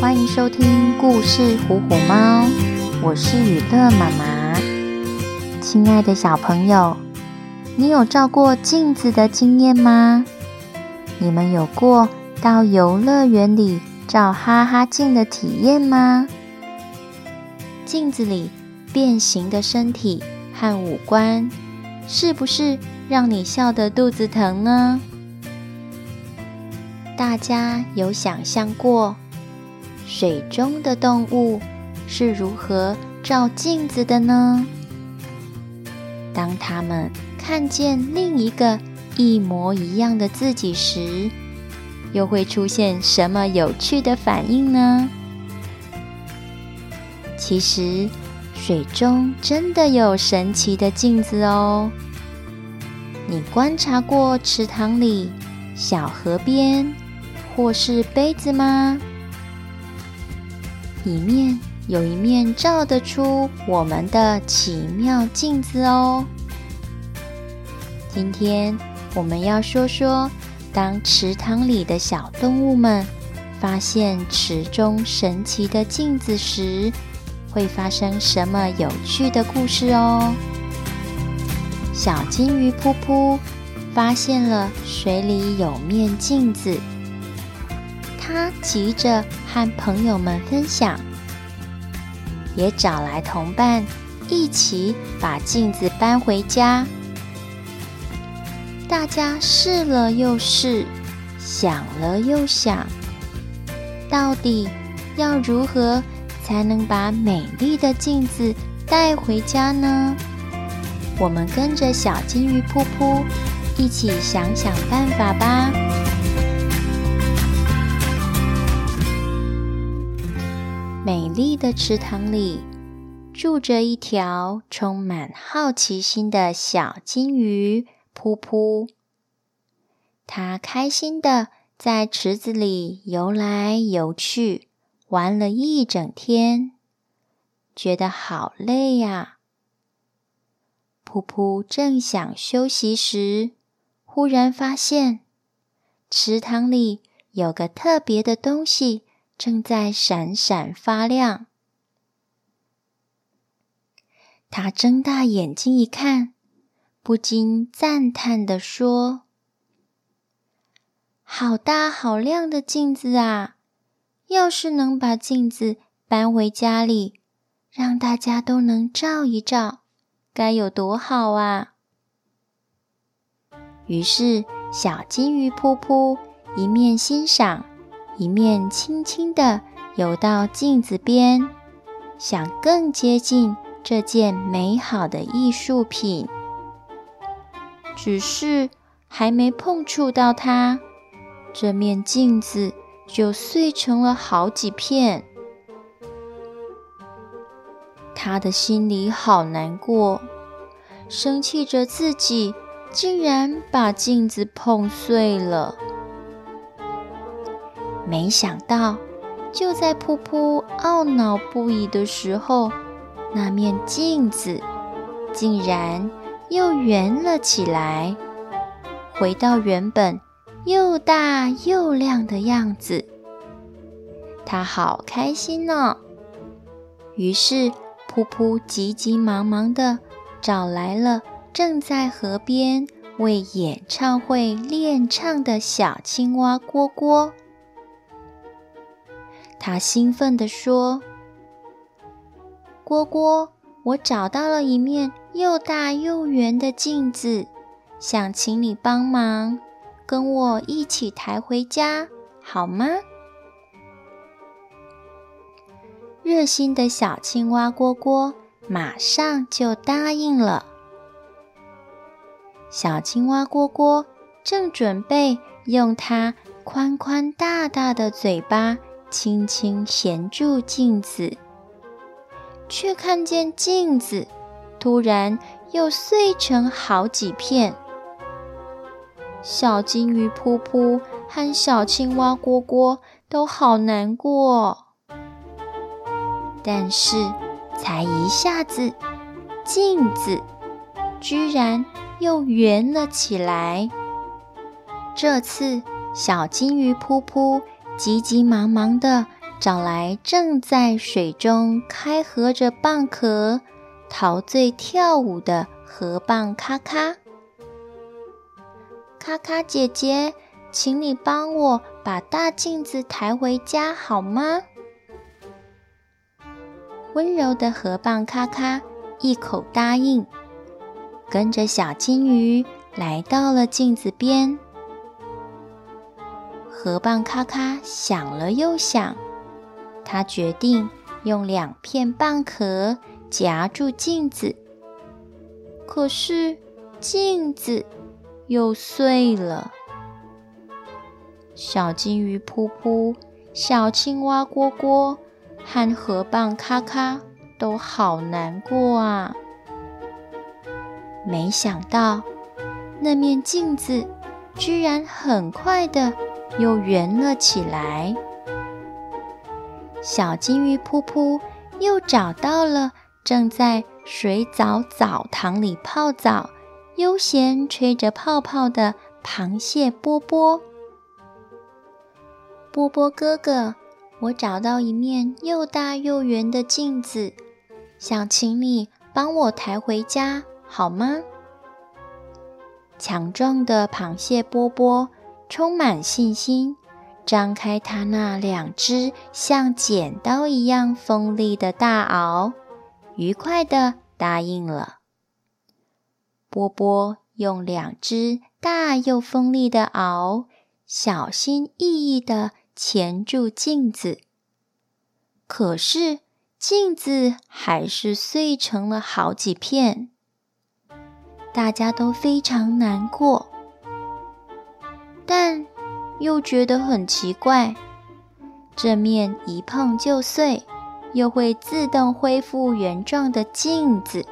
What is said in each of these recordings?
欢迎收听故事《虎虎猫》，我是雨乐妈妈。亲爱的小朋友，你有照过镜子的经验吗？你们有过到游乐园里照哈哈镜的体验吗？镜子里变形的身体和五官，是不是让你笑得肚子疼呢？大家有想象过水中的动物是如何照镜子的呢？当他们看见另一个一模一样的自己时，又会出现什么有趣的反应呢？其实，水中真的有神奇的镜子哦。你观察过池塘里、小河边，或是杯子吗？里面有一面照得出我们的奇妙镜子哦。今天我们要说说，当池塘里的小动物们发现池中神奇的镜子时，会发生什么有趣的故事哦。小金鱼噗噗发现了水里有面镜子。它急着和朋友们分享，也找来同伴一起把镜子搬回家。大家试了又试，想了又想，到底要如何才能把美丽的镜子带回家呢？我们跟着小金鱼噗噗一起想想办法吧。美丽的池塘里住着一条充满好奇心的小金鱼噗噗。它开心地在池子里游来游去，玩了一整天，觉得好累呀。噗噗正想休息时，忽然发现池塘里有个特别的东西。正在闪闪发亮，他睁大眼睛一看，不禁赞叹地说：“好大好亮的镜子啊！要是能把镜子搬回家里，让大家都能照一照，该有多好啊！”于是，小金鱼噗噗一面欣赏。一面轻轻地游到镜子边，想更接近这件美好的艺术品。只是还没碰触到它，这面镜子就碎成了好几片。他的心里好难过，生气着自己竟然把镜子碰碎了。没想到，就在噗噗懊恼不已的时候，那面镜子竟然又圆了起来，回到原本又大又亮的样子。他好开心呢！于是，噗噗急急忙忙地找来了正在河边为演唱会练唱的小青蛙蝈蝈。他兴奋地说：“蝈蝈，我找到了一面又大又圆的镜子，想请你帮忙，跟我一起抬回家，好吗？”热心的小青蛙蝈蝈马上就答应了。小青蛙蝈蝈正准备用它宽宽大大的嘴巴。轻轻衔住镜子，却看见镜子突然又碎成好几片。小金鱼噗噗和小青蛙蝈蝈都好难过。但是，才一下子，镜子居然又圆了起来。这次，小金鱼噗噗。急急忙忙地找来正在水中开合着蚌壳、陶醉跳舞的河蚌咔咔。咔咔姐姐，请你帮我把大镜子抬回家好吗？温柔的河蚌咔咔一口答应，跟着小金鱼来到了镜子边。河蚌咔咔想了又想，他决定用两片蚌壳夹住镜子。可是镜子又碎了。小金鱼噗噗、小青蛙蝈蝈和河蚌咔咔都好难过啊！没想到那面镜子居然很快的。又圆了起来。小金鱼噗噗又找到了正在水藻澡堂里泡澡、悠闲吹着泡泡的螃蟹波波。波波哥哥，我找到一面又大又圆的镜子，想请你帮我抬回家，好吗？强壮的螃蟹波波。充满信心，张开它那两只像剪刀一样锋利的大螯，愉快地答应了。波波用两只大又锋利的螯，小心翼翼地钳住镜子，可是镜子还是碎成了好几片，大家都非常难过。但又觉得很奇怪，这面一碰就碎，又会自动恢复原状的镜子，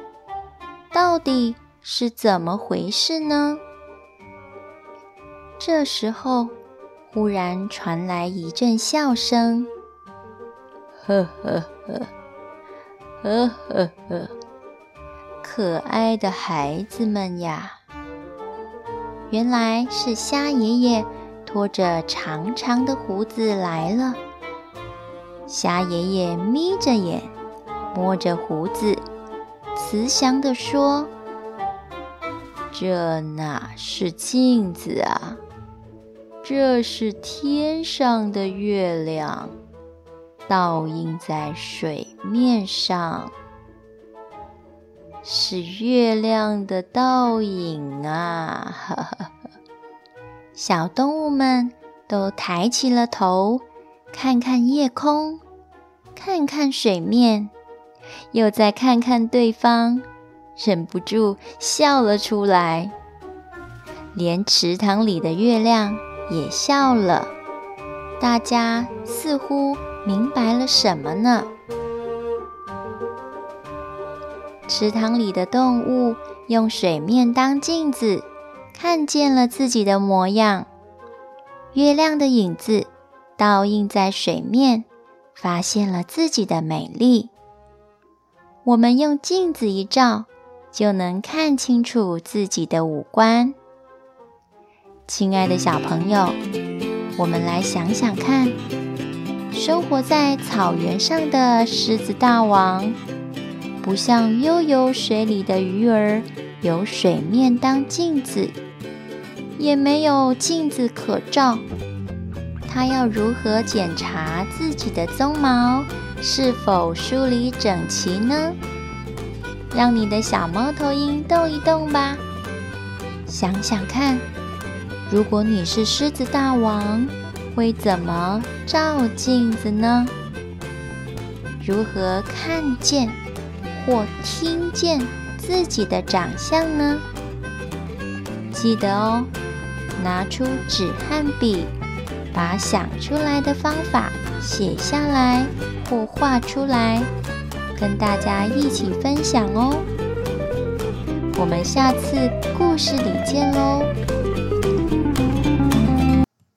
到底是怎么回事呢？这时候，忽然传来一阵笑声：“呵呵呵，呵呵呵，可爱的孩子们呀！”原来是虾爷爷拖着长长的胡子来了。虾爷爷眯着眼，摸着胡子，慈祥地说：“这哪是镜子啊？这是天上的月亮，倒映在水面上。”是月亮的倒影啊！哈哈，小动物们都抬起了头，看看夜空，看看水面，又再看看对方，忍不住笑了出来。连池塘里的月亮也笑了。大家似乎明白了什么呢？池塘里的动物用水面当镜子，看见了自己的模样。月亮的影子倒映在水面，发现了自己的美丽。我们用镜子一照，就能看清楚自己的五官。亲爱的小朋友，我们来想想看，生活在草原上的狮子大王。不像悠悠水里的鱼儿，有水面当镜子，也没有镜子可照。它要如何检查自己的鬃毛是否梳理整齐呢？让你的小猫头鹰动一动吧，想想看，如果你是狮子大王，会怎么照镜子呢？如何看见？或听见自己的长相呢？记得哦，拿出纸和笔，把想出来的方法写下来或画出来，跟大家一起分享哦。我们下次故事里见喽。